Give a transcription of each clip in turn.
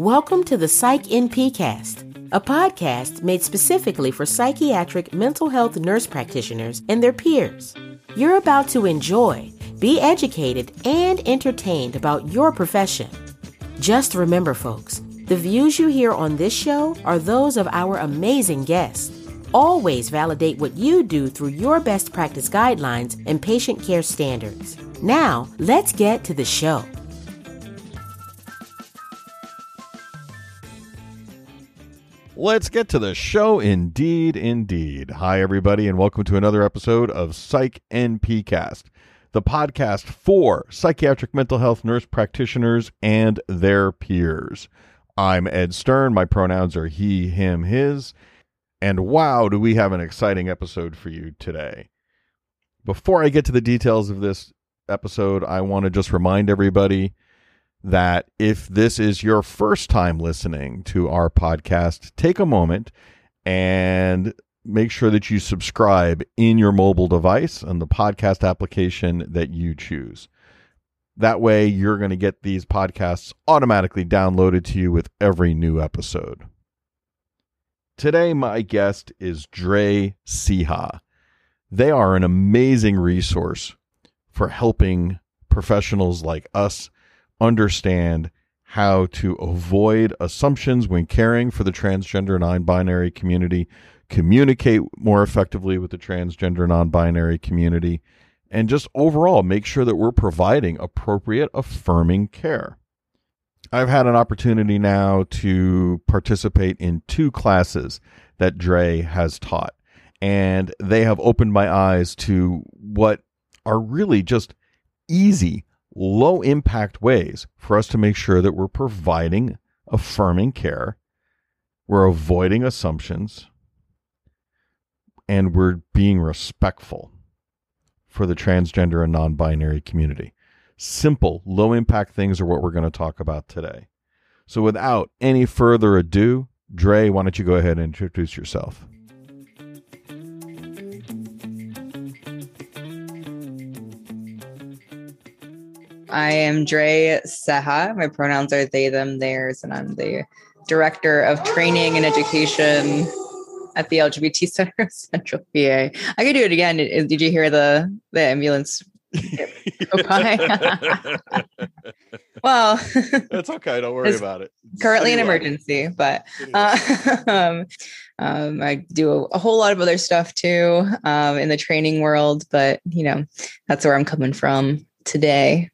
Welcome to the Psych NP Cast, a podcast made specifically for psychiatric mental health nurse practitioners and their peers. You're about to enjoy, be educated, and entertained about your profession. Just remember, folks, the views you hear on this show are those of our amazing guests. Always validate what you do through your best practice guidelines and patient care standards. Now, let's get to the show. Let's get to the show. Indeed, indeed. Hi, everybody, and welcome to another episode of Psych NP Cast, the podcast for psychiatric mental health nurse practitioners and their peers. I'm Ed Stern. My pronouns are he, him, his. And wow, do we have an exciting episode for you today. Before I get to the details of this episode, I want to just remind everybody that if this is your first time listening to our podcast, take a moment and make sure that you subscribe in your mobile device on the podcast application that you choose. That way, you're going to get these podcasts automatically downloaded to you with every new episode. Today, my guest is Dre Ceja. They are an amazing resource for helping professionals like us understand how to avoid assumptions when caring for the transgender non binary community, communicate more effectively with the transgender non binary community, and just overall make sure that we're providing appropriate, affirming care. I've had an opportunity now to participate in two classes that Dre has taught, and they have opened my eyes to what are really just easy, low impact ways for us to make sure that we're providing affirming care, we're avoiding assumptions, and we're being respectful for the transgender and non binary community simple, low impact things are what we're going to talk about today. So, without any further ado, Dre, why don't you go ahead and introduce yourself? I am Dre Ceja. My pronouns are they, them, theirs, and I'm the director of training and education at the LGBT Center of Central PA. I could do it again. Did you hear the the ambulance well, that's okay. Don't worry about it. It's currently an emergency, but uh, um, um, I do a, a, whole lot of other stuff too um, in the training world. But you know, that's where I'm coming from today.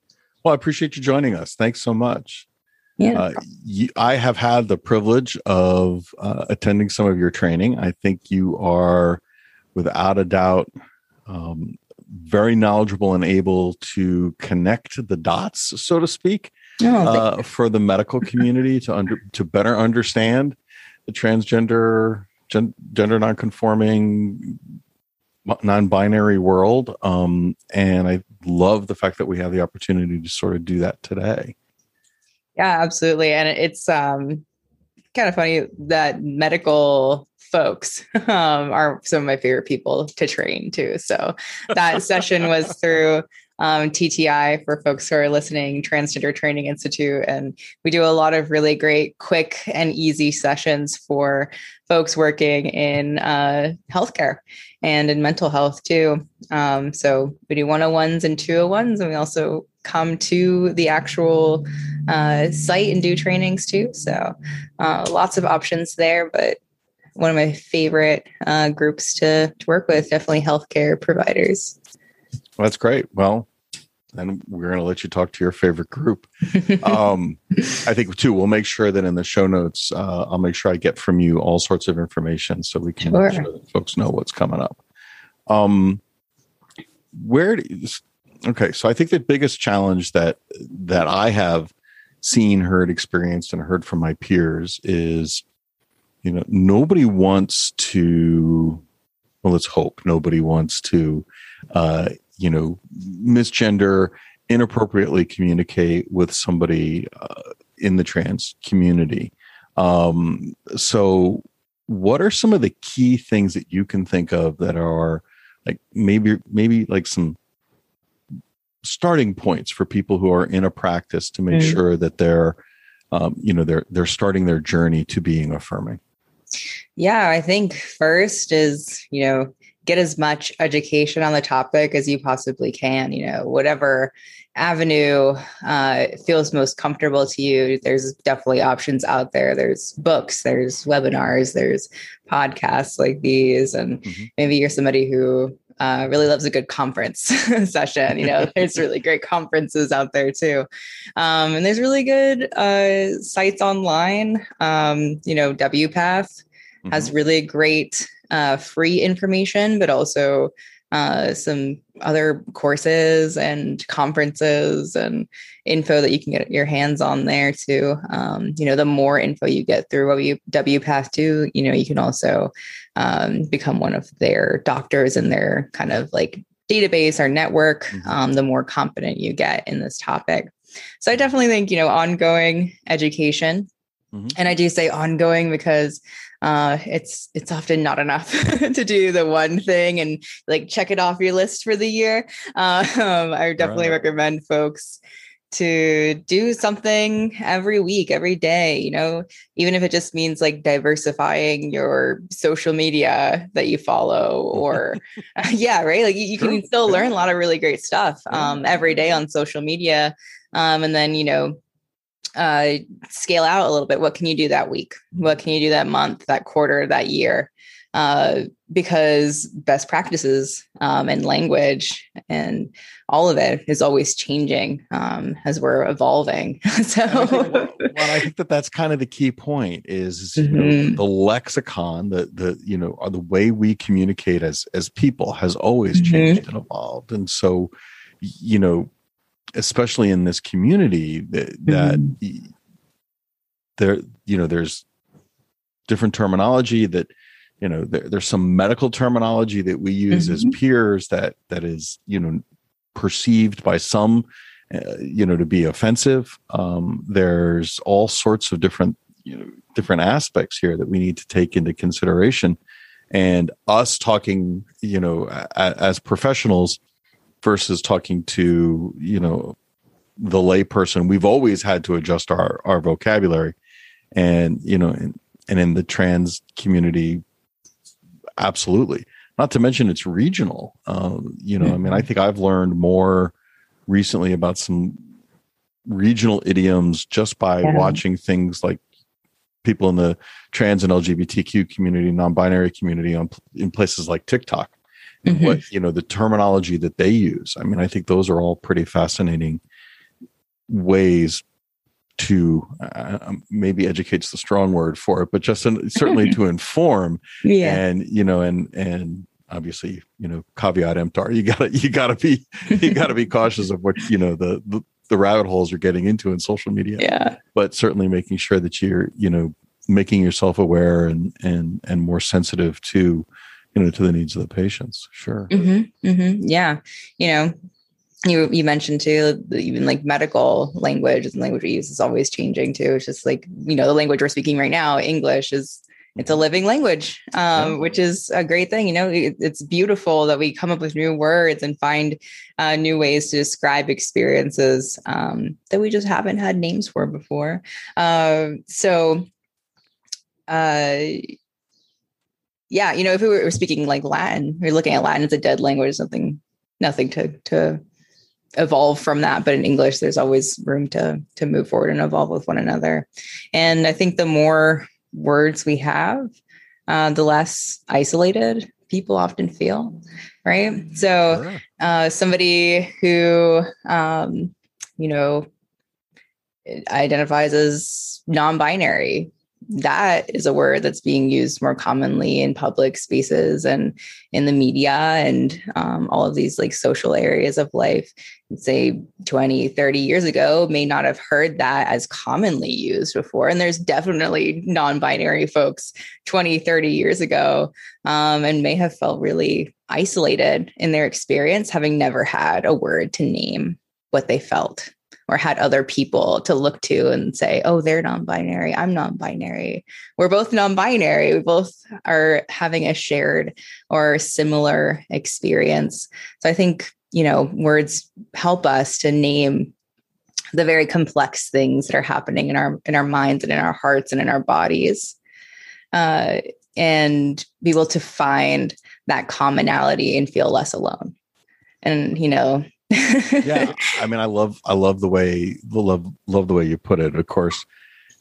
Well, I appreciate you joining us. Thanks so much. Yeah, uh, you, I have had the privilege of uh, attending some of your training. I think you are, without a doubt, um, very knowledgeable and able to connect the dots, so to speak, oh, uh, for the medical community to under to better understand the transgender, gen, gender nonconforming, non-binary world. Um, and I love the fact that we have the opportunity to sort of do that today. Yeah, absolutely, and it's um, kind of funny that medical folks um, are some of my favorite people to train too. So that session was through um, TTI for folks who are listening, Transgender Training Institute. And we do a lot of really great, quick, and easy sessions for folks working in uh, healthcare and in mental health too. Um, so we do 101s and 201s, and we also come to the actual uh, site and do trainings too. So uh, lots of options there, but one of my favorite uh, groups to, to work with, definitely healthcare providers. Well, that's great. Well, then we're going to let you talk to your favorite group. um, I think too, we'll make sure that in the show notes, uh, I'll make sure I get from you all sorts of information so we can sure. make sure that folks know what's coming up. Um, where, do, okay. So I think the biggest challenge that, that I have seen, heard, experienced, and heard from my peers is you know nobody wants to well let's hope nobody wants to uh you know misgender inappropriately communicate with somebody uh, in the trans community um so what are some of the key things that you can think of that are like maybe maybe like some starting points for people who are in a practice to make mm-hmm. sure that they're um, you know they're they're starting their journey to being affirming yeah i think first is you know get as much education on the topic as you possibly can you know whatever avenue uh, feels most comfortable to you there's definitely options out there there's books there's webinars there's podcasts like these and mm-hmm. maybe you're somebody who uh, really loves a good conference session. You know, there's really great conferences out there too. Um, and there's really good uh, sites online. Um, you know, WPATH mm-hmm. has really great uh, free information, but also uh, some other courses and conferences and info that you can get your hands on there too. Um, you know, the more info you get through w- WPATH too, you know, you can also um, become one of their doctors in their kind of like database or network, mm-hmm. um, the more confident you get in this topic. So I definitely think, you know, ongoing education. Mm-hmm. And I do say ongoing because uh, it's it's often not enough to do the one thing and like check it off your list for the year. Uh, um, I definitely right. recommend folks to do something every week, every day, you know, even if it just means like diversifying your social media that you follow or uh, yeah, right. Like you, you can still learn a lot of really great stuff um, every day on social media. Um, and then, you know, uh, scale out a little bit. What can you do that week? What can you do that month, that quarter, that year? Uh, because best practices um, and language and all of it is always changing um, as we're evolving. so, I think, well, I think that that's kind of the key point is mm-hmm. know, the lexicon, the the you know, the way we communicate as as people has always mm-hmm. changed and evolved, and so you know especially in this community that, that mm-hmm. there you know there's different terminology that you know there, there's some medical terminology that we use mm-hmm. as peers that that is you know perceived by some uh, you know to be offensive um, there's all sorts of different you know different aspects here that we need to take into consideration and us talking you know a, as professionals versus talking to you know the layperson we've always had to adjust our our vocabulary. And you know and, and in the trans community absolutely. Not to mention it's regional. Uh, you know i mean i think i've learned more recently about some regional idioms just by yeah. watching things like people in the trans and lgbtq community non-binary community on in places like tiktok mm-hmm. what you know the terminology that they use i mean i think those are all pretty fascinating ways to uh, um, maybe educates the strong word for it but just in, certainly to inform yeah. and you know and and obviously you know caveat emptor you gotta you gotta be you gotta be cautious of what you know the, the the rabbit holes you're getting into in social media yeah but certainly making sure that you're you know making yourself aware and and and more sensitive to you know to the needs of the patients sure mm-hmm, mm-hmm. yeah you know you you mentioned too even like medical language and language we use is always changing too it's just like you know the language we're speaking right now english is it's a mm-hmm. living language um, which is a great thing you know it, it's beautiful that we come up with new words and find uh, new ways to describe experiences um, that we just haven't had names for before uh, so uh, yeah, you know, if we were speaking like Latin, we're looking at Latin as a dead language, something, nothing to to evolve from that. But in English, there's always room to to move forward and evolve with one another. And I think the more words we have, uh, the less isolated people often feel. Right. So uh, somebody who, um, you know, identifies as non-binary that is a word that's being used more commonly in public spaces and in the media and um, all of these like social areas of life. Say 20 30 years ago may not have heard that as commonly used before. And there's definitely non-binary folks 20 30 years ago um, and may have felt really isolated in their experience having never had a word to name what they felt or had other people to look to and say, oh, they're non binary. I'm non binary. We're both non binary. We both are having a shared or similar experience. So I think, you know, words help us to name the very complex things that are happening in our in our minds and in our hearts and in our bodies uh, and be able to find that commonality and feel less alone and you know yeah i mean i love i love the way the love love the way you put it of course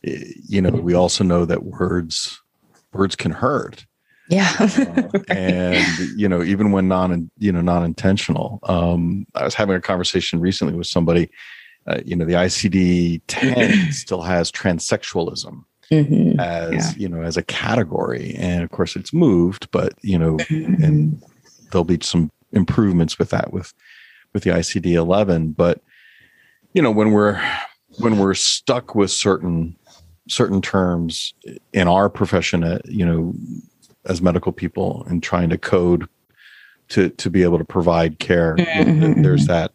you know we also know that words words can hurt yeah uh, and you know even when non you know non-intentional um i was having a conversation recently with somebody uh, you know the icd-10 still has transsexualism mm-hmm. as yeah. you know as a category and of course it's moved but you know mm-hmm. and there'll be some improvements with that with with the icd-11 but you know when we're when we're stuck with certain certain terms in our profession uh, you know as medical people and trying to code to to be able to provide care mm-hmm. there's that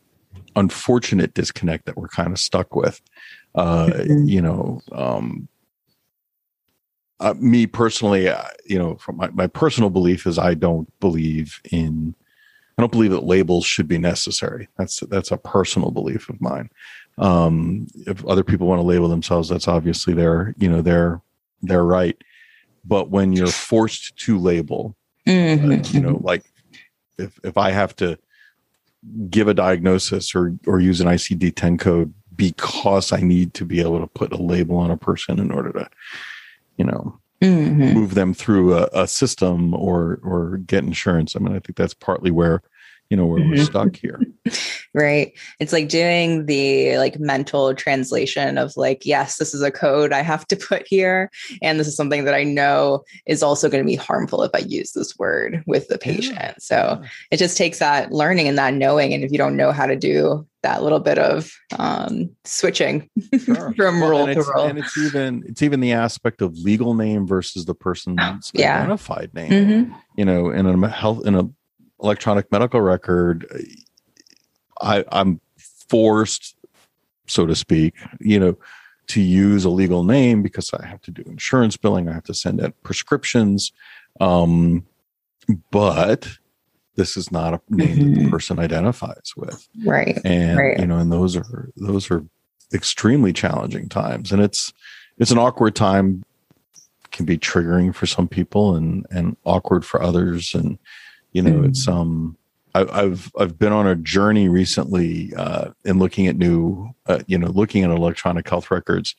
unfortunate disconnect that we're kind of stuck with uh, mm-hmm. you know um, uh, me personally, uh, you know, from my, my personal belief is I don't believe in, I don't believe that labels should be necessary. That's that's a personal belief of mine. Um, if other people want to label themselves, that's obviously their, you know, their their right. But when you're forced to label, mm-hmm. uh, you know, like if if I have to give a diagnosis or or use an ICD-10 code because I need to be able to put a label on a person in order to you know mm-hmm. move them through a, a, system or or get insurance. I mean, I think that's partly where you know where mm-hmm. we're stuck here right it's like doing the like mental translation of like yes this is a code i have to put here and this is something that i know is also going to be harmful if i use this word with the patient yeah. so yeah. it just takes that learning and that knowing and if you don't know how to do that little bit of um, switching sure. from well, role to role and it's even it's even the aspect of legal name versus the person's yeah. identified name mm-hmm. you know in a health in a electronic medical record, I, I'm forced, so to speak, you know, to use a legal name because I have to do insurance billing, I have to send out prescriptions. Um, but this is not a name mm-hmm. that the mm-hmm. person identifies with. Right. And right. you know, and those are those are extremely challenging times. And it's it's an awkward time can be triggering for some people and and awkward for others. And you know, mm. it's um, I, have I've been on a journey recently uh, in looking at new, uh, you know, looking at electronic health records,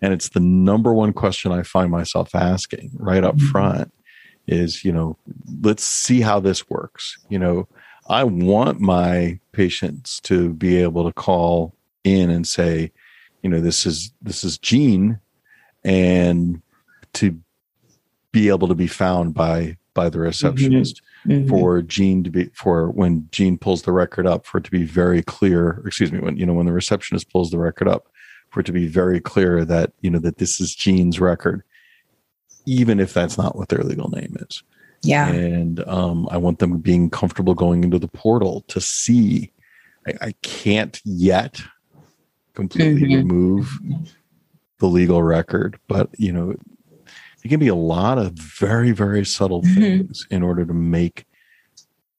and it's the number one question I find myself asking right up mm. front is, you know, let's see how this works. You know, I want my patients to be able to call in and say, you know, this is this is Gene, and to be able to be found by by the receptionist. Mm-hmm mm-hmm. for Gene to be for when Gene pulls the record up for it to be very clear. Excuse me, when you know when the receptionist pulls the record up for it to be very clear that you know that this is Gene's record, even if that's not what their legal name is. Yeah, and um, I want them being comfortable going into the portal to see. I, I can't yet completely mm-hmm. remove the legal record, but you know it can be a lot of very very subtle mm-hmm. things in order to make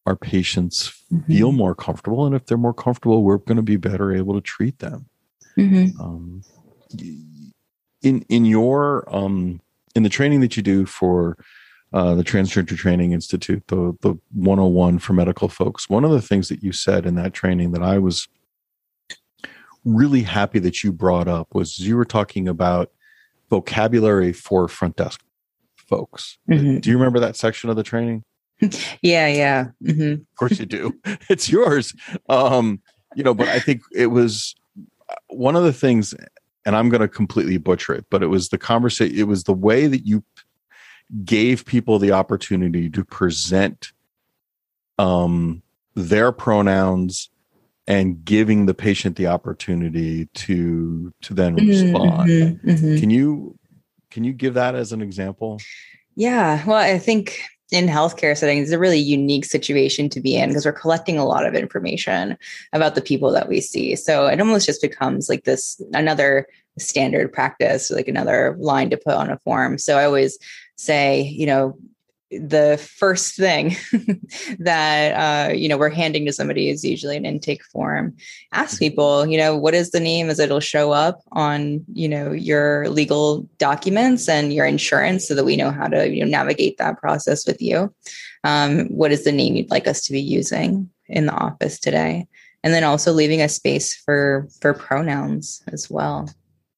our patients mm-hmm. feel more comfortable and if they're more comfortable we're going to be better able to treat them mm-hmm. um, in in your um, in the training that you do for uh, the transgender training institute the the 101 for medical folks one of the things that you said in that training that i was really happy that you brought up was you were talking about vocabulary for front desk folks. Mm-hmm. Do you remember that section of the training? yeah, yeah. Mm-hmm. Of course you do. it's yours. Um, you know, but I think it was uh, one of the things, and I'm going to completely butcher it, but it was the conversation. It was the way that you gave people the opportunity to present um, their pronouns and giving the patient the opportunity to to then mm-hmm, respond. mm-hmm, mm-hmm. can you can you give that as an example? Yeah well i think in healthcare settings it's a really unique situation to be in because we're collecting a lot of information about the people that we see. So it almost just becomes like this another standard practice like another line to put on a form. So i always say you know the first thing that uh, you know we're handing to somebody is usually an intake form. Ask people you know what is the name as it'll show up on you know your legal documents and your insurance so that we know how to you know navigate that process with you. Um, what is the name you'd like us to be using in the office today? And then also leaving a space for for pronouns as well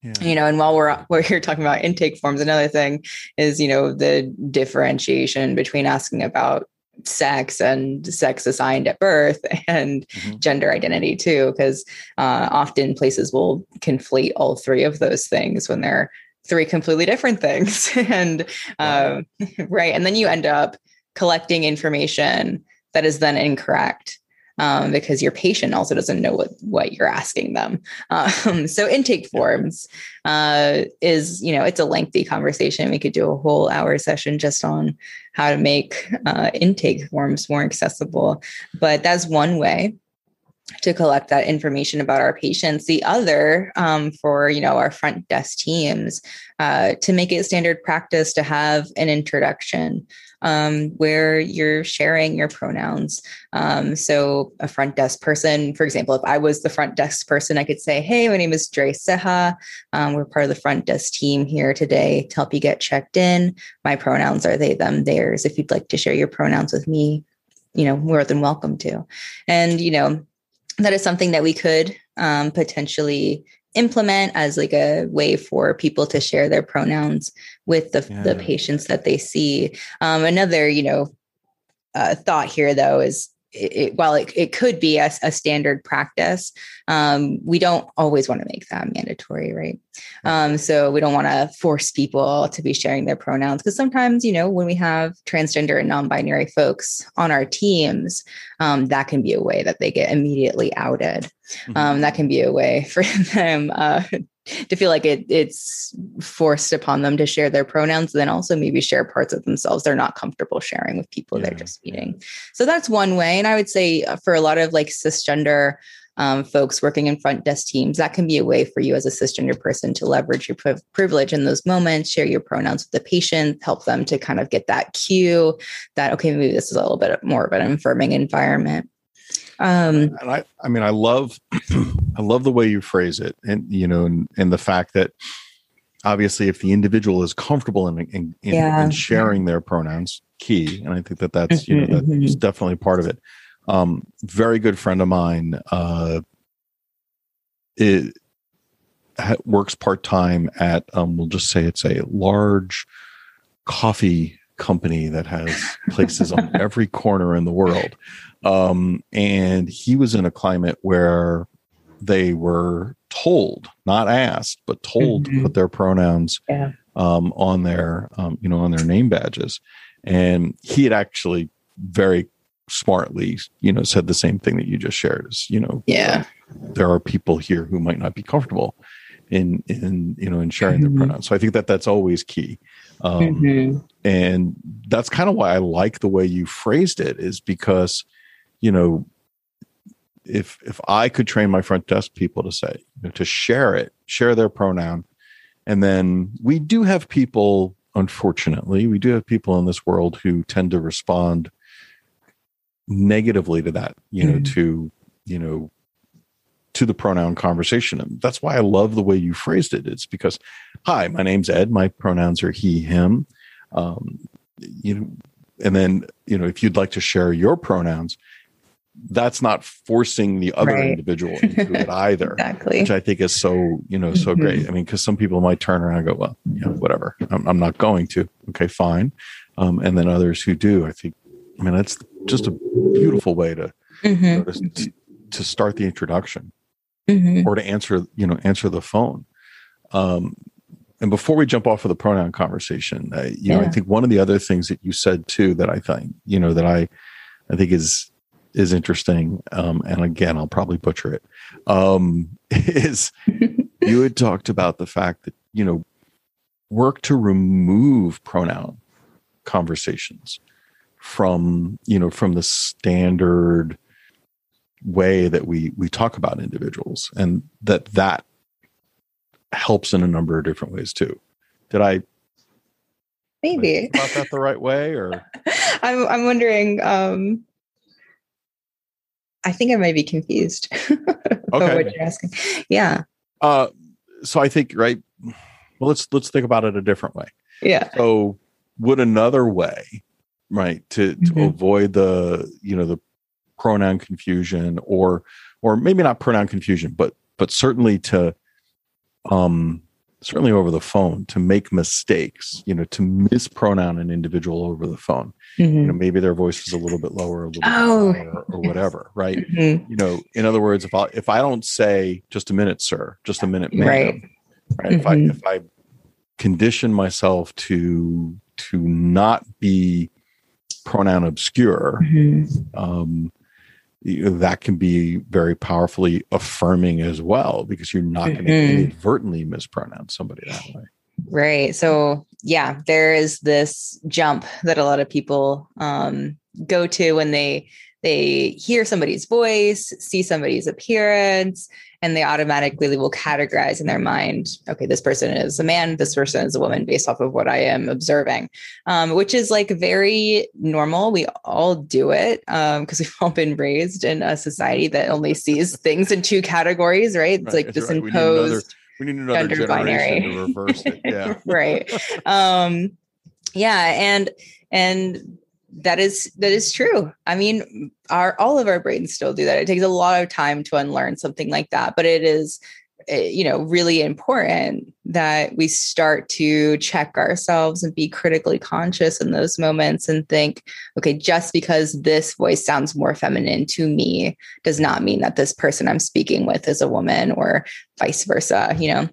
yeah. you know and while we're we're here talking about intake forms another thing is you know the differentiation between asking about sex and sex assigned at birth and mm-hmm. gender identity too because uh, often places will conflate all three of those things when they're three completely different things and um, right and then you end up collecting information that is then incorrect um, because your patient also doesn't know what what you're asking them. Um, so intake forms uh, is you know it's a lengthy conversation. We could do a whole hour session just on how to make uh, intake forms more accessible, but that's one way to collect that information about our patients the other um, for you know our front desk teams uh, to make it standard practice to have an introduction um, where you're sharing your pronouns. Um, so, a front desk person, for example, if I was the front desk person, I could say, Hey, my name is Dre Ceja. Um, we're part of the front desk team here today to help you get checked in. My pronouns are they, them, theirs. If you'd like to share your pronouns with me, you know, more than welcome to. And, you know, that is something that we could um, potentially implement as like a way for people to share their pronouns with the, yeah. the patients that they see. Um, another, you know, uh, thought here though is it, while it, it could be a, a standard practice, um, we don't always want to make that mandatory, right? Um, so we don't want to force people to be sharing their pronouns because sometimes, you know, when we have transgender and non-binary folks on our teams, um, that can be a way that they get immediately outed. Mm-hmm. Um, that can be a way for them uh, to feel like it, it's forced upon them to share their pronouns, then also maybe share parts of themselves they're not comfortable sharing with people yeah, they're just meeting. Yeah. So that's one way. And I would say uh, for a lot of like cisgender um, folks working in front desk teams, that can be a way for you as a cisgender person to leverage your priv- privilege in those moments, share your pronouns with the patient, help them to kind of get that cue that, okay, maybe this is a little bit more of an affirming environment. Um, and I, I mean, I love, I love the way you phrase it, and you know, and, and the fact that obviously, if the individual is comfortable in in, in, yeah. in sharing their pronouns, key, and I think that that's mm-hmm, you know that's mm-hmm. definitely part of it. Um, very good friend of mine, uh, it ha- works part time at um, we'll just say it's a large coffee company that has places on every corner in the world. Um, and he was in a climate where they were told, not asked, but told mm-hmm. to put their pronouns yeah. um, on their, um, you know, on their name badges. And he had actually very smartly, you know, said the same thing that you just shared. Is you know, yeah, there are people here who might not be comfortable in in you know in sharing mm-hmm. their pronouns. So I think that that's always key. Um, mm-hmm. And that's kind of why I like the way you phrased it, is because, you know, if if I could train my front desk people to say you know, to share it, share their pronoun, and then we do have people, unfortunately, we do have people in this world who tend to respond negatively to that, you know, mm-hmm. to you know to the pronoun conversation. And that's why I love the way you phrased it. It's because, hi, my name's Ed. My pronouns are he, him. Um, you know, and then, you know, if you'd like to share your pronouns, that's not forcing the other right. individual into it either. exactly. Which I think is so, you know, so mm-hmm. great. I mean, because some people might turn around and go, well, you know, whatever. I'm, I'm not going to. Okay, fine. Um, and then others who do, I think, I mean, that's just a beautiful way to, mm-hmm. you know, to, to start the introduction mm-hmm. or to answer you know answer the phone um, and before we jump off of the pronoun conversation uh, you yeah. know i think one of the other things that you said too that i think you know that i i think is is interesting um, and again i'll probably butcher it um, is you had talked about the fact that you know work to remove pronoun conversations from you know from the standard way that we we talk about individuals and that that helps in a number of different ways too did i maybe about that the right way, or I'm I'm wondering. Um, I think I might be confused. okay. what you're asking. Yeah. Uh, so I think right. Well, let's let's think about it a different way. Yeah. So would another way, right, to to mm-hmm. avoid the you know the pronoun confusion or or maybe not pronoun confusion, but but certainly to um certainly over the phone to make mistakes, you know, to mispronoun an individual over the phone. Mm-hmm. You know, maybe their voice is a little bit lower, a little oh, bit higher, or whatever, right? Mm-hmm. You know, in other words, if I if I don't say just a minute, sir, just a minute, ma'am, right? right? Mm-hmm. If I mm-hmm. if I condition myself to to not be pronoun obscure, mm-hmm. um, that can be very powerfully affirming as well because you're not going to mm-hmm. inadvertently mispronounce somebody that way. Right. So, yeah, there is this jump that a lot of people um, go to when they they hear somebody's voice, see somebody's appearance, and they automatically will categorize in their mind okay this person is a man this person is a woman based off of what i am observing um, which is like very normal. We all do it because um, we've all been raised in a society that only sees things in two categories right? It's right, like this right. imposed we need another, we need another generation binary. to reverse it. Yeah. Right. Um yeah and and that is that is true. I mean our all of our brains still do that. It takes a lot of time to unlearn something like that but it is eh, you know really important that we start to check ourselves and be critically conscious in those moments and think okay just because this voice sounds more feminine to me does not mean that this person i'm speaking with is a woman or vice versa you know?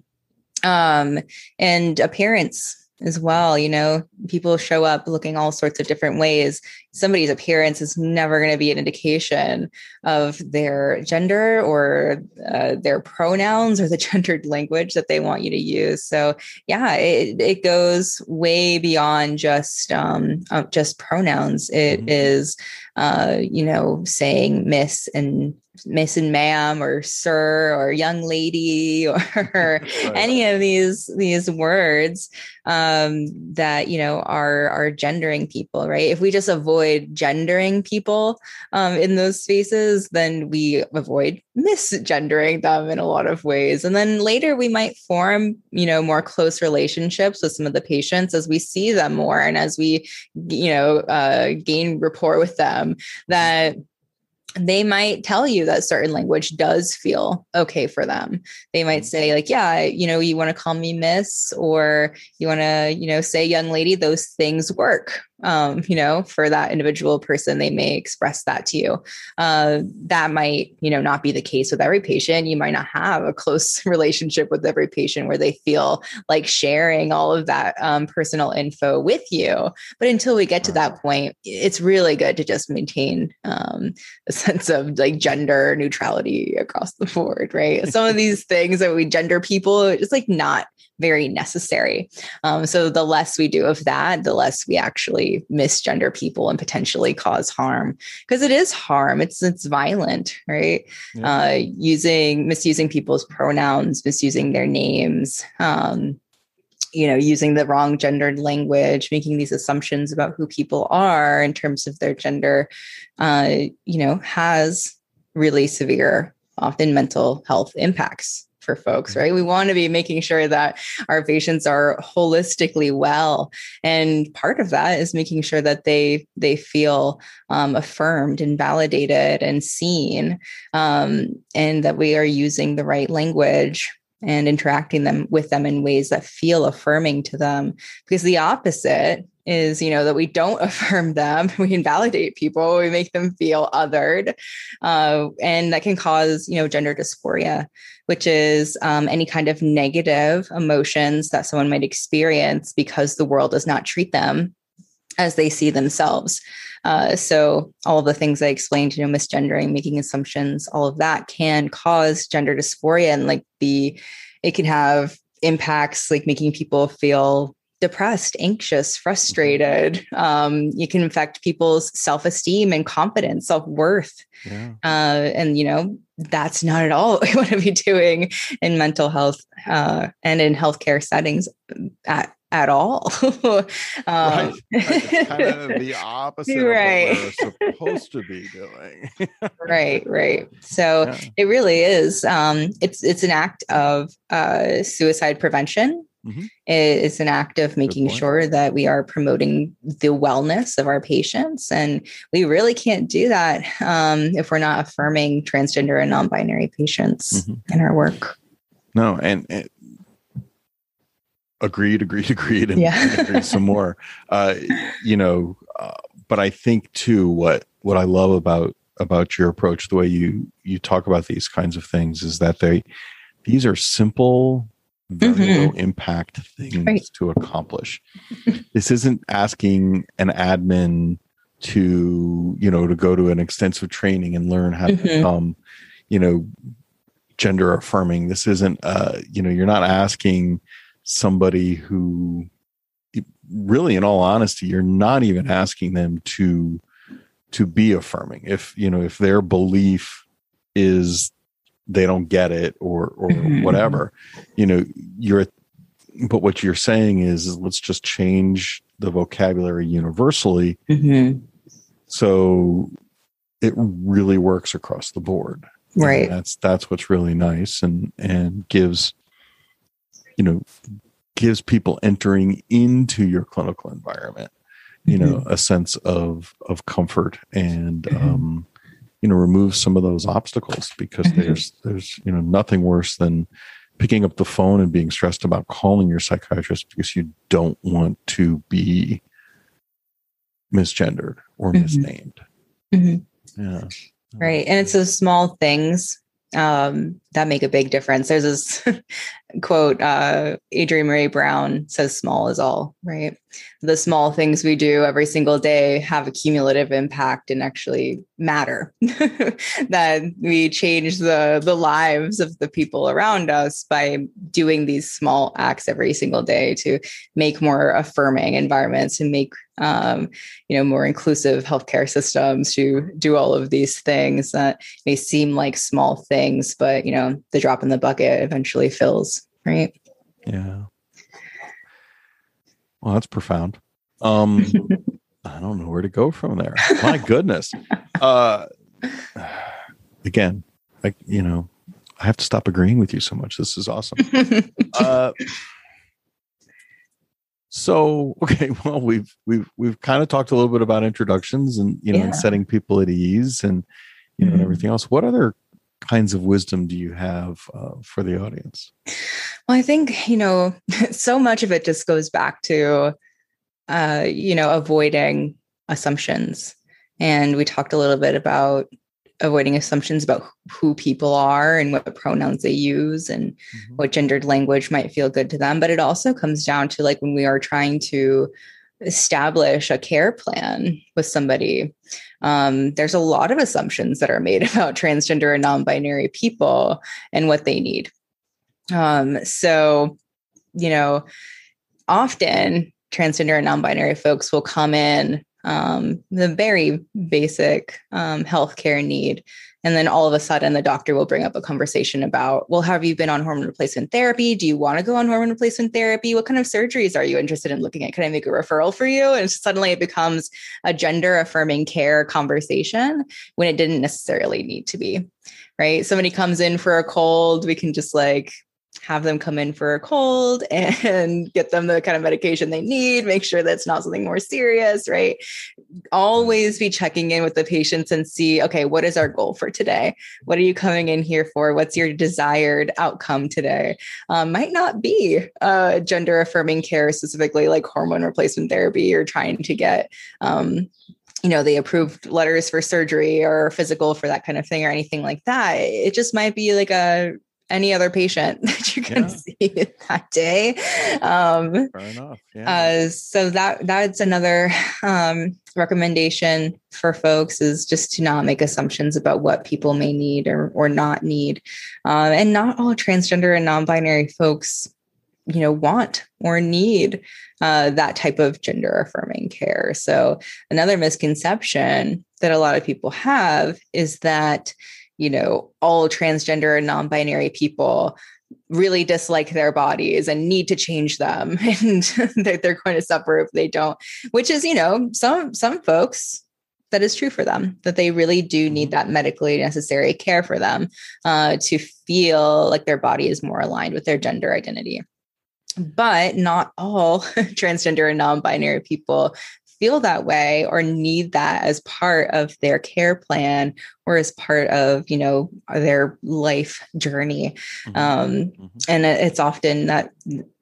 Um and appearance as well. You know, people show up looking all sorts of different ways. Somebody's appearance is never going to be an indication of their gender or uh, their pronouns or the gendered language that they want you to use. So, yeah, it, it goes way beyond just um, uh, just pronouns. It mm-hmm. is, uh, you know, saying miss and miss and ma'am or sir or young lady or right. any of these these words um, that you know are are gendering people right if we just avoid gendering people um, in those spaces then we avoid misgendering them in a lot of ways and then later we might form you know more close relationships with some of the patients as we see them more and as we you know uh, gain rapport with them that they might tell you that certain language does feel okay for them. They might mm-hmm. say, like, yeah, you know, you want to call me miss or you want to, you know, say young lady, those things work um, you know, for that individual person, they may express that to you. Uh, that might, you know, not be the case with every patient. You might not have a close relationship with every patient where they feel like sharing all of that um, personal info with you. But until we get to that point, it's really good to just maintain um, a sense of like gender neutrality across the board, right? Some of these things that we gender people, it's like not very necessary. Um, so the less we do of that, the less we actually misgender people and potentially cause harm because it is harm. It's it's violent, right? Yeah. Uh, using misusing people's pronouns, misusing their names. Um, you know, using the wrong gendered language, making these assumptions about who people are in terms of their gender, uh, you know, has really severe, often mental health impacts for folks, mm-hmm. right? We want to be making sure that our patients are holistically well, and part of that is making sure that they they feel um, affirmed and validated and seen, um, and that we are using the right language and interacting them with them in ways that feel affirming to them. Because the opposite is you know that we don't affirm them we invalidate people we make them feel othered uh, and that can cause you know gender dysphoria which is um, any kind of negative emotions that someone might experience because the world does not treat them as they see themselves. Uh, so all of the things i explained you know misgendering making assumptions all of that can cause gender dysphoria and like the it can have impacts like making people feel depressed, anxious, frustrated. Um, you can affect people's self esteem and confidence, self worth. Yeah. Uh, and, you know, that's not at all what we want to be doing in mental health uh, and in healthcare settings at, at all. um, right. It's kind of the opposite right. of what we're supposed to be doing. right, right. So yeah. it really is. Um, it's it's an act of uh, suicide prevention Mm-hmm. It's an act of making sure that we are promoting the wellness of our patients. And we really can't do that um, if we're not affirming transgender and non binary patients mm-hmm. in our work. No, and, and agreed, agreed, agreed, and, yeah. agreed some more. Uh, you know, uh, but I think too, what what I love about about your approach, the way you you talk about these kinds of things, is that they these are simple very mm-hmm. low impact things right. to accomplish. this isn't asking an admin to, you know, to go to an extensive training and learn how mm-hmm. to become, you know, gender affirming. This isn't, uh, you know, you're not asking somebody who really in all honesty you're not even asking them to to be affirming if you know if their belief is they don't get it or or mm-hmm. whatever you know you're but what you're saying is, is let's just change the vocabulary universally mm-hmm. so it really works across the board right and that's that's what's really nice and and gives you know gives people entering into your clinical environment you know mm-hmm. a sense of of comfort and mm-hmm. um you know remove some of those obstacles because mm-hmm. there's there's you know nothing worse than picking up the phone and being stressed about calling your psychiatrist because you don't want to be misgendered or mm-hmm. misnamed mm-hmm. yeah right and it's those small things um, that make a big difference. There's this quote, uh, Adrienne Maree Brown says, small is all, right? The small things we do every single day have a cumulative impact and actually matter. that we change the, the lives of the people around us by doing these small acts every single day to make more affirming environments and make um, you know, more inclusive healthcare systems to do all of these things that may seem like small things, but you know, the drop in the bucket eventually fills, right? Yeah. Well, that's profound. Um, I don't know where to go from there. My goodness. Uh, again, like you know, I have to stop agreeing with you so much. This is awesome. uh, so okay, well we've we've we've kind of talked a little bit about introductions and you know yeah. and setting people at ease and you know mm-hmm. and everything else. What other kinds of wisdom do you have uh, for the audience? Well, I think you know so much of it just goes back to uh, you know avoiding assumptions, and we talked a little bit about avoiding assumptions about who people are and what pronouns they use and mm-hmm. what gendered language might feel good to them. But it also comes down to like when we are trying to establish a care plan with somebody, um, there's a lot of assumptions that are made about transgender and non binary people and what they need. Um, so, you know, often transgender and non binary folks will come in um, the very basic um, healthcare need. And then all of a sudden, the doctor will bring up a conversation about, well, have you been on hormone replacement therapy? Do you want to go on hormone replacement therapy? What kind of surgeries are you interested in looking at? Can I make a referral for you? And suddenly it becomes a gender affirming care conversation when it didn't necessarily need to be. Right. Somebody comes in for a cold, we can just like have them come in for a cold and get them the kind of medication they need, make sure that's not something more serious, right? Always be checking in with the patients and see, okay, what is our goal for today? What are you coming in here for? What's your desired outcome today? Um, might not be uh, gender affirming care, specifically like hormone replacement therapy or trying to get um, you know, the approved letters for surgery or physical for that kind of thing or anything like that. It just might be like a any other patient that you can yeah. see that day. Um, Fair enough. Yeah. Uh, so that that's another um, recommendation for folks is just to not make assumptions about what people may need or or not need, uh, and not all transgender and non-binary folks you know want or need uh, that type of gender affirming care so another misconception that a lot of people have is that you know all transgender and non-binary people really dislike their bodies and need to change them and that they're going to suffer if they don't which is you know some some folks that is true for them that they really do need that medically necessary care for them uh, to feel like their body is more aligned with their gender identity. But not all transgender and non-binary people feel that way or need that as part of their care plan or as part of you know their life journey mm-hmm. um, mm-hmm. and it's often that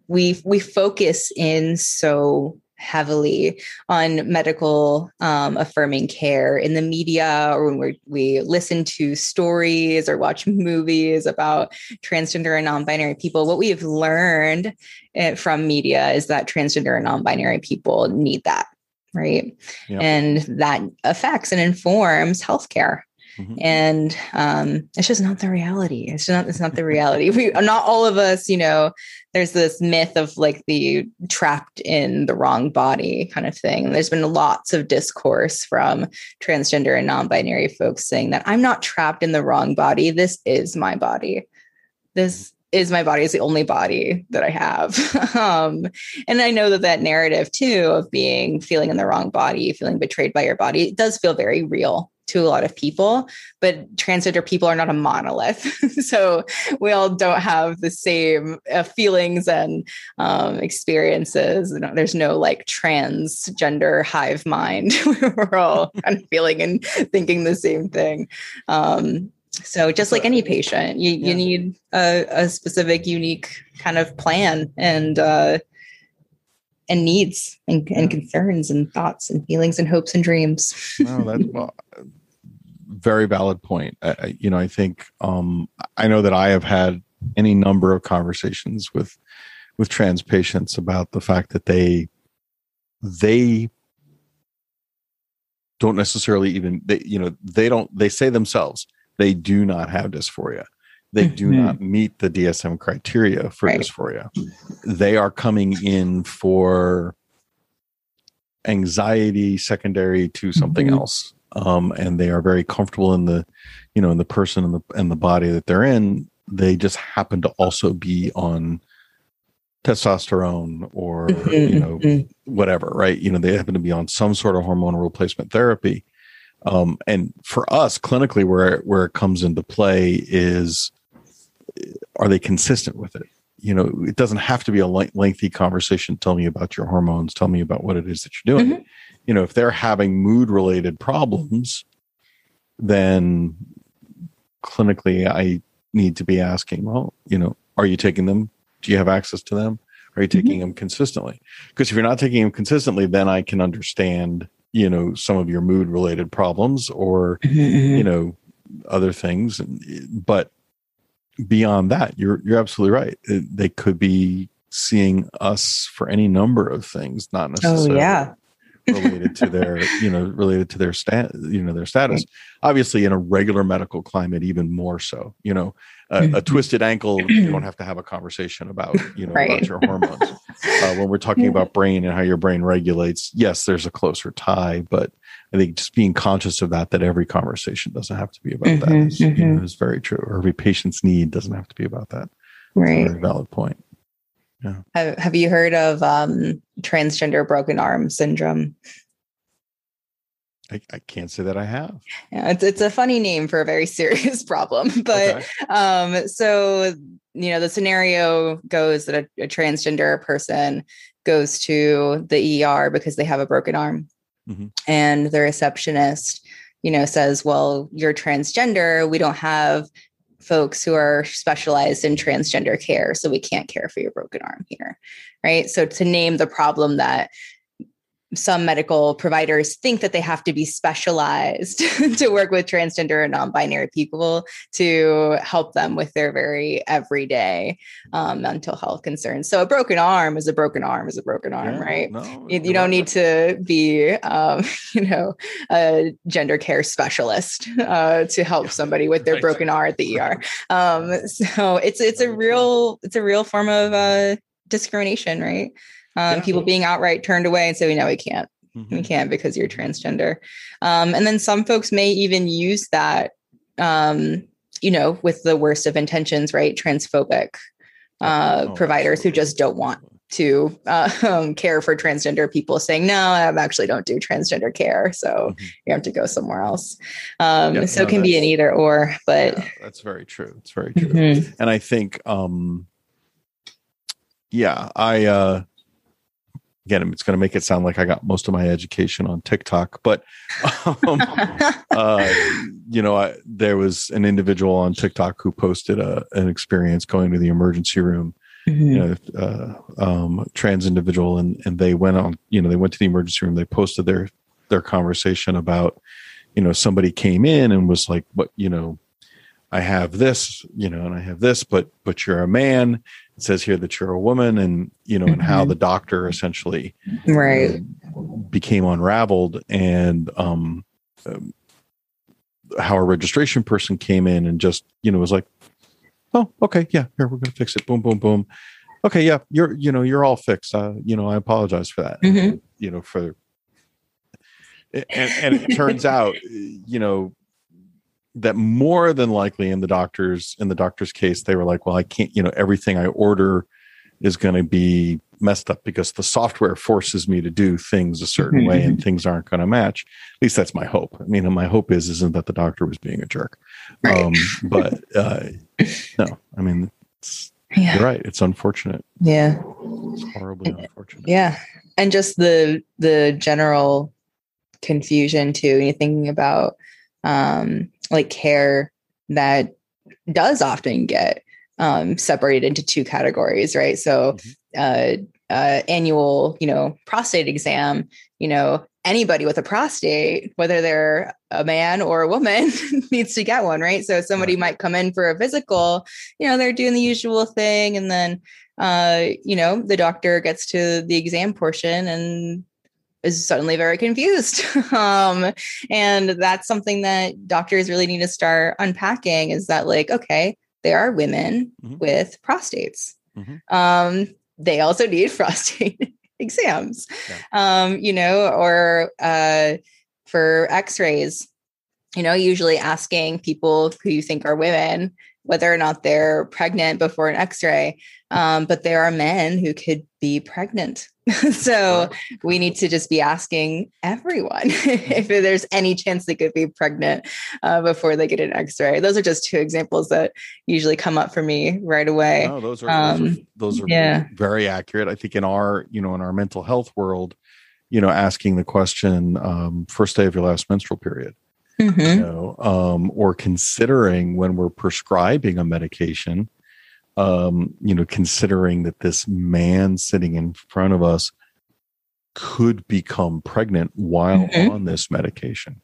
we we focus in so heavily on medical um, affirming care in the media or when we we listen to stories or watch movies about transgender and non-binary people what we've learned eh, from media is that transgender and non-binary people need that right yep. and that affects and informs healthcare Mm-hmm. And um, it's just not the reality. It's not. It's not the reality. We not all of us. You know, there's this myth of like the trapped in the wrong body kind of thing. There's been lots of discourse from transgender and non-binary folks saying that I'm not trapped in the wrong body. This is my body. This is my body is the only body that I have. um, and I know that that narrative too of being feeling in the wrong body, feeling betrayed by your body, it does feel very real to a lot of people, but transgender people are not a monolith. so we all don't have the same uh, feelings and um, experiences. There's no like transgender hive mind. We're all kind of feeling and thinking the same thing. Um, so just like any patient, you, yeah. you need a, a, specific, unique kind of plan and uh, and needs and, and, concerns and thoughts and feelings and hopes and dreams. no, that's well, very valid point. I, you know, I think um, I know that I have had any number of conversations with with trans patients about the fact that they they don't necessarily even they you know they don't they say themselves they do not have dysphoria they do mm-hmm. not meet the DSM criteria for right. dysphoria they are coming in for anxiety secondary to something mm-hmm. else um, and they are very comfortable in the, you know, in the person and the and the body that they're in. They just happen to also be on testosterone or mm-hmm, you know mm-hmm. whatever, right? You know, they happen to be on some sort of hormonal replacement therapy. Um, and for us, clinically, where where it comes into play is, are they consistent with it? You know, it doesn't have to be a lengthy conversation. Tell me about your hormones. Tell me about what it is that you're doing. Mm-hmm you know if they're having mood related problems then clinically i need to be asking well you know are you taking them do you have access to them are you mm-hmm. taking mm-hmm. them consistently because if you're not taking them consistently then i can understand you know some of your mood related problems or mm-hmm, you know other things. But beyond that you're you're absolutely right. They could be seeing us for any number of things not necessarily oh, yeah related to their you know related to their stat you know their status obviously in a regular medical climate even more so you know a, a mm-hmm. twisted ankle you don't have to have a conversation about you know right. about your hormones uh, when we're talking about brain and how your brain regulates yes there's a closer tie but i think just being conscious of that that every conversation doesn't have to be about mm-hmm, that is, mm-hmm. you know, mm-hmm. is very true or every patient's need doesn't have to be about that right very valid point yeah. Have, have you heard of um, transgender broken arm syndrome? I, I, can't say that I have. Yeah, it's it's a funny name for a very serious problem. But okay. um, so you know, the scenario goes that a, a, transgender person goes to the ER because they have a broken arm, mm-hmm. and the receptionist, you know, says, "Well, you're transgender. We don't have folks who are specialized in transgender care. So we can't care for your broken arm here. Right. So to name the problem that some medical providers think that they have to be specialized to work with transgender and non-binary people to help them with their very everyday um, mental health concerns. So a broken arm is a broken arm is a broken arm, yeah, right? No, you, you don't need to be, um, you know, a gender care specialist uh, to help somebody with their broken arm at the ER. Um, so it's it's a real it's a real form of uh, discrimination, right? Um, Yeah. People being outright turned away and say, "No, we can't. Mhm. We can't because you're transgender." Um, and then some folks may even use that, um, you know, with the worst of intentions, right? Transphobic uh, Oh, providers who just don't want to uh, um, care for transgender people, saying, "No, I actually don't do transgender care, so Mhm. you have to go somewhere else." Um, Yeah, so no, it can be an either or, but Yeah, that's very true. It's very true. Mhm. And I think, um, yeah, I, uh, again, it's going to make it sound like I got most of my education on TikTok, but, um, uh, you know, I, there was an individual on TikTok who posted a, an experience going to the emergency room, you know, uh, um, trans individual, and and they went on, you know, they went to the emergency room. They posted their their conversation about, you know, somebody came in and was like, "What, you know, I have this, you know, and I have this, but but you're a man." It says here that you're a woman, and you know, and how Mhm. the doctor essentially right. became unraveled and um, um how a registration person came in and just you know was like oh okay yeah here we're gonna fix it boom boom boom okay yeah you're you know you're all fixed uh you know i apologize for that Mhm. you know for and, and it turns out you know that more than likely in the doctors in the doctor's case they were like well i can't you know everything i order is going to be messed up because the software forces me to do things a certain way and things aren't going to match at least that's my hope i mean my hope is isn't that the doctor was being a jerk Right. um but uh no i mean Yeah. you're right it's unfortunate Yeah. it's horribly unfortunate Yeah. And just the the general confusion too. You're thinking about um like care that does often get um separated into two categories, right? So uh uh annual, you know, prostate exam, you know, anybody with a prostate, whether they're a man or a woman, needs to get one, right? So somebody might come in for a physical, you know, they're doing the usual thing and then uh, you know, the doctor gets to the exam portion and is suddenly very confused. um, and that's something that doctors really need to start unpacking is that, like, okay, there are women Mhm. with prostates. Mhm. Um, they also need prostate exams, um, you know, or uh, for x rays, you know, usually asking people who you think are women whether or not they're pregnant before an x-ray um, but there are men who could be pregnant so we need to just be asking everyone if there's any chance they could be pregnant uh, before they get an x-ray those are just two examples that usually come up for me right away No, those are those are, Um, those are yeah. very accurate. I think in our you know in our mental health world, you know, asking the question um, first day of your last menstrual period, you Mhm. know, um, or considering when we're prescribing a medication, um, you know, considering that this man sitting in front of us could become pregnant while Mhm. on this medication.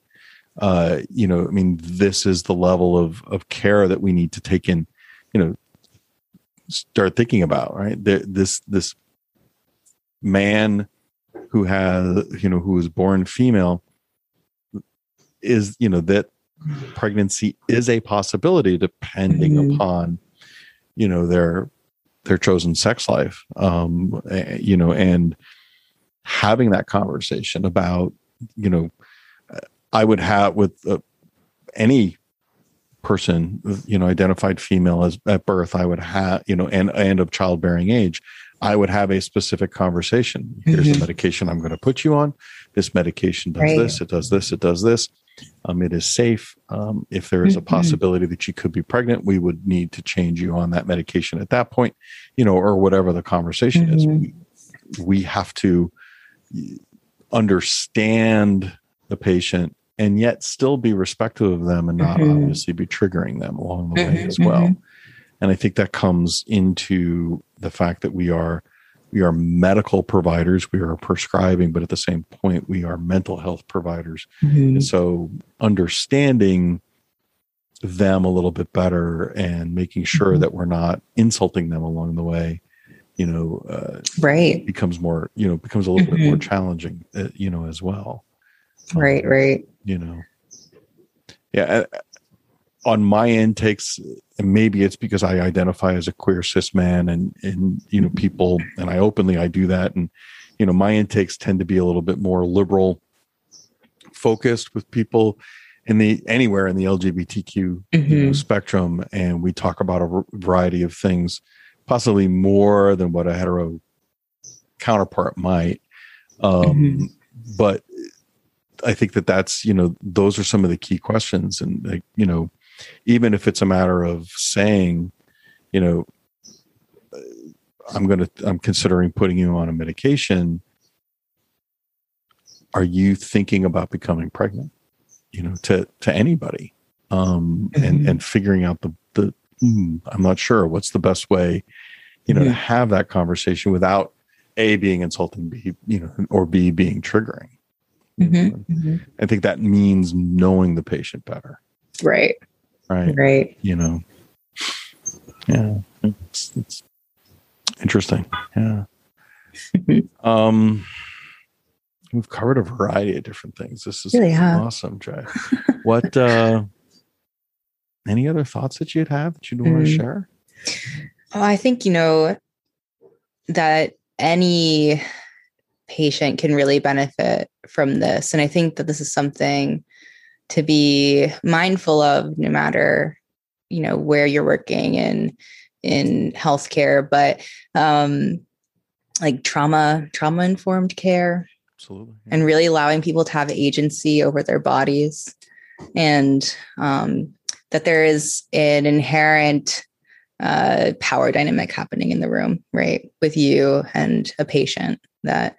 Uh, you know, I mean, this is the level of of care that we need to take in. You know, start thinking about right. There, this this man who has you know who was born female is you know that pregnancy is a possibility depending Mhm. upon you know their their chosen sex life um eh, you know and having that conversation about you know i would have with uh, any person you know identified female as at birth i would have you know and and of childbearing age i would have a specific conversation here's Mhm. the medication i'm going to put you on this medication does Right. this it does this it does this um, it is safe um, if there is a Mhm. possibility that you could be pregnant we would need to change you on that medication at that point you know or whatever the conversation is Mhm. we, we have to understand the patient and yet still be respectful of them and not Mhm. obviously be triggering them along the way Mhm, as well mhm. and i think that comes into the fact that we are we are medical providers we are prescribing but at the same point we are mental health providers Mhm. and so understanding them a little bit better and making sure Mhm. that we're not insulting them along the way you know uh, right becomes more you know becomes a little bit more Mhm. challenging uh, you know as well Um, right right you know yeah on my intakes, and maybe it's because I identify as a queer cis man, and and you know people, and I openly I do that, and you know my intakes tend to be a little bit more liberal focused with people in the anywhere in the LGBTQ mm-hmm. you know, spectrum, and we talk about a variety of things, possibly more than what a hetero counterpart might. Um, mm-hmm. But I think that that's you know those are some of the key questions, and like you know, even if it's a matter of saying, you know, I'm gonna I'm considering putting you on a medication. Are you thinking about becoming pregnant? You know, to to anybody, um, mm-hmm. and and figuring out the the mm, I'm not sure what's the best way, you know, to have that conversation without a being insulting, b you know, or b being triggering. Mm-hmm, mm-hmm. I think that means knowing the patient better. Right. Right. Right. You know. Yeah. It's, it's interesting. Yeah. um we've covered a variety of different things. This is really awesome, Jay. what uh any other thoughts that you'd have that you'd want to mm. share? Oh, I think you know that any patient can really benefit from this. And I think that this is something to be mindful of no matter, you know, where you're working in in healthcare, but um like trauma, trauma informed care. Absolutely. And really allowing people to have agency over their bodies. And um that there is an inherent uh, power dynamic happening in the room, right? With you and a patient, that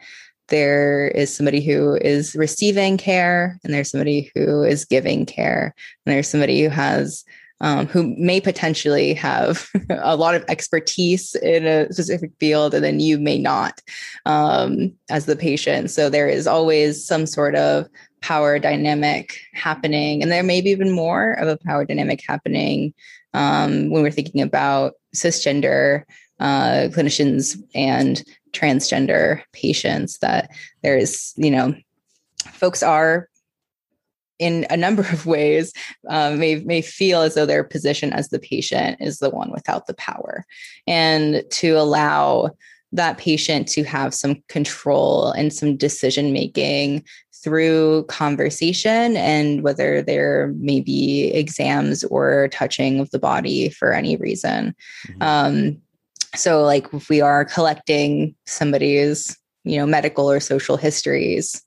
there is somebody who is receiving care and there's somebody who is giving care and there's somebody who has um, who may potentially have a lot of expertise in a specific field and then you may not um, as the patient. So there is always some sort of power dynamic happening and there may be even more of a power dynamic happening um, when we're thinking about cisgender uh, clinicians and transgender patients that there's you know folks are in a number of ways um, may may feel as though their position as the patient is the one without the power and to allow that patient to have some control and some decision making through conversation and whether there may be exams or touching of the body for any reason. Mm-hmm. Um, so, like if we are collecting somebody's, you know, medical or social histories,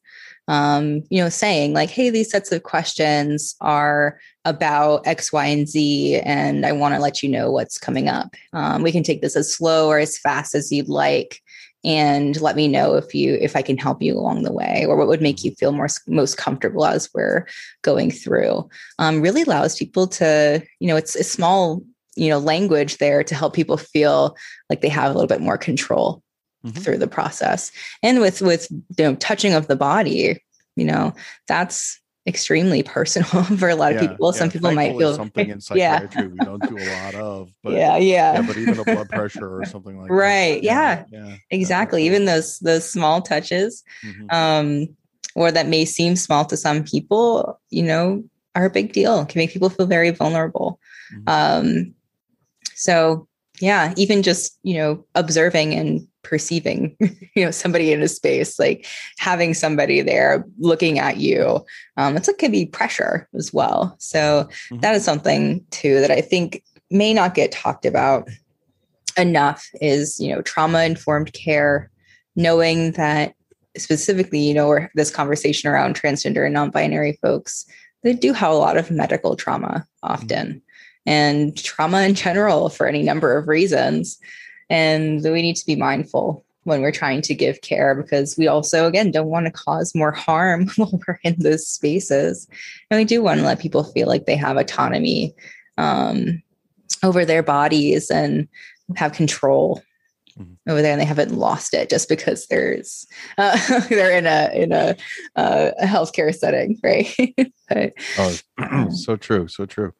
um, you know, saying like, hey, these sets of questions are about X, Y, and Z, and I want to let you know what's coming up. Um, we can take this as slow or as fast as you'd like and let me know if you if i can help you along the way or what would make you feel more most comfortable as we're going through um, really allows people to you know it's a small you know language there to help people feel like they have a little bit more control mm-hmm. through the process and with with you know touching of the body you know that's extremely personal for a lot of people. Yeah. Some people might feel something in psychiatry yeah. we don't do a lot of. But, yeah, yeah, yeah. But even a blood pressure or something like right, that. Yeah, yeah, exactly. Even those those small touches, mm-hmm. um, or that may seem small to some people, you know, are a big deal. Can make people feel very vulnerable. Mm-hmm. Um, so yeah, even just you know observing and perceiving you know somebody in a space like having somebody there looking at you um it's like can be pressure as well so mm-hmm. that is something too that i think may not get talked about enough is you know trauma informed care knowing that specifically you know or this conversation around transgender and non-binary folks they do have a lot of medical trauma often mm-hmm. And trauma in general for any number of reasons. And we need to be mindful when we're trying to give care because we also again don't want to cause more harm while we're in those spaces. And we do want to let people feel like they have autonomy um, over their bodies and have control mm-hmm. over there and they haven't lost it just because there's uh, they're in a in a, uh, a healthcare setting right? But, oh so true so true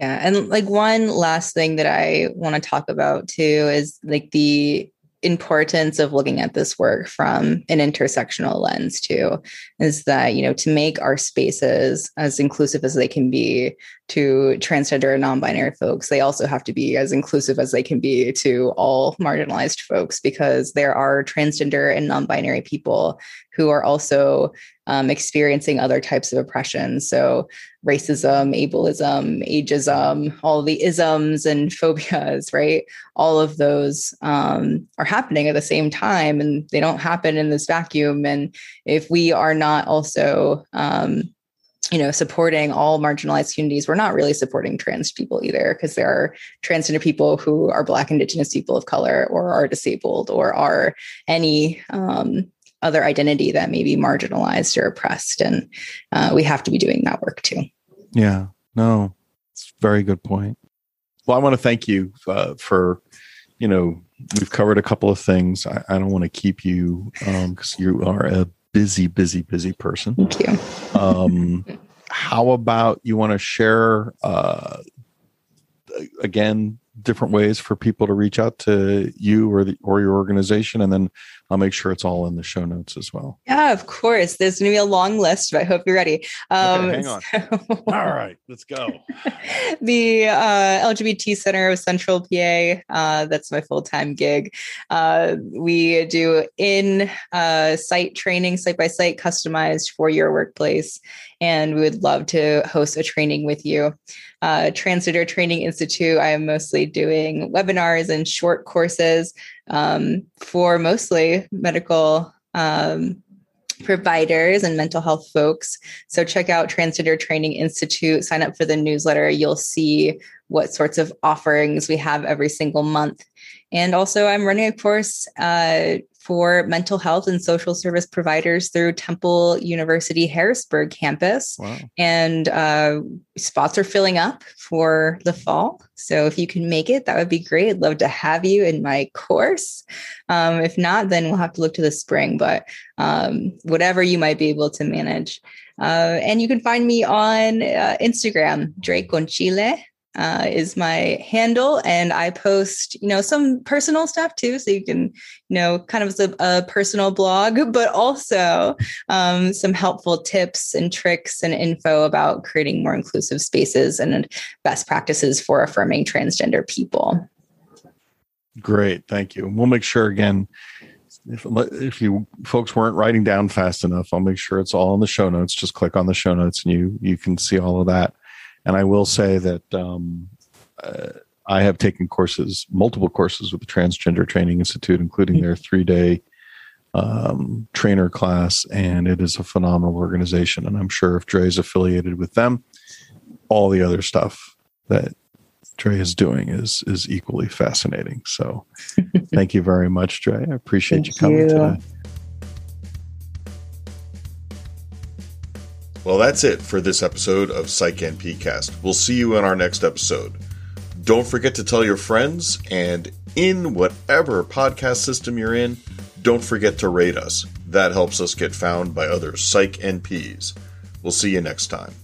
yeah. And like one last thing that I want to talk about too is like the importance of looking at this work from an intersectional lens too is that you know to make our spaces as inclusive as they can be to transgender and non-binary folks they also have to be as inclusive as they can be to all marginalized folks because there are transgender and non-binary people who are also um, experiencing other types of oppression. So racism ableism ageism all the isms and phobias right? All of those um, are happening at the same time and they don't happen in this vacuum. And if we are not also um, you know supporting all marginalized communities we're not really supporting trans people either because there are transgender people who are black indigenous people of color or are disabled or are any um, other identity that may be marginalized or oppressed and uh, we have to be doing that work too yeah no it's a very good point well i want to thank you uh, for you know, we've covered a couple of things. I, I don't want to keep you because um, you are a busy, busy, busy person. Thank you. Um, how about you want to share uh, again different ways for people to reach out to you or the or your organization and then I'll make sure it's all in the show notes as well. Yeah, of course. There's going to be a long list, but I hope you're ready. Um, okay, hang on. So, all right, let's go. the uh, LGBT Center of Central PA, uh, that's my full time gig. Uh, we do in uh, site training, site by site, customized for your workplace. And we would love to host a training with you. Uh, Transgender Training Institute, I am mostly doing webinars and short courses um, for mostly medical um, providers and mental health folks. So check out Transgender Training Institute, sign up for the newsletter. You'll see what sorts of offerings we have every single month. And also, I'm running a course uh, for mental health and social service providers through Temple University Harrisburg campus. Wow. And uh, spots are filling up for the fall. So if you can make it, that would be great. I'd love to have you in my course. Um, if not, then we'll have to look to the spring, but um, whatever you might be able to manage. Uh, and you can find me on uh, Instagram, Dre Ceja uh, is my handle. And i post you know some personal stuff too. So you can you know kind of a, a personal blog but also um, some helpful tips and tricks and info about creating more inclusive spaces and best practices for affirming transgender people. Great. Thank you. We'll make sure again if, if you folks weren't writing down fast enough i'll make sure it's all in the show notes. Just click on the show notes and you you can see all of that and I will say that um, uh, I have taken courses, multiple courses with the Transgender Training Institute, including their three day um, trainer class, and it is a phenomenal organization. And I'm sure if Dre is affiliated with them, all the other stuff that Dre is doing is is equally fascinating. So, thank you very much, Dre. I appreciate you coming you. today. Well, that's it for this episode of Psych NPcast. We'll see you in our next episode. Don't forget to tell your friends, and in whatever podcast system you're in, don't forget to rate us. That helps us get found by other Psych NPs. We'll see you next time.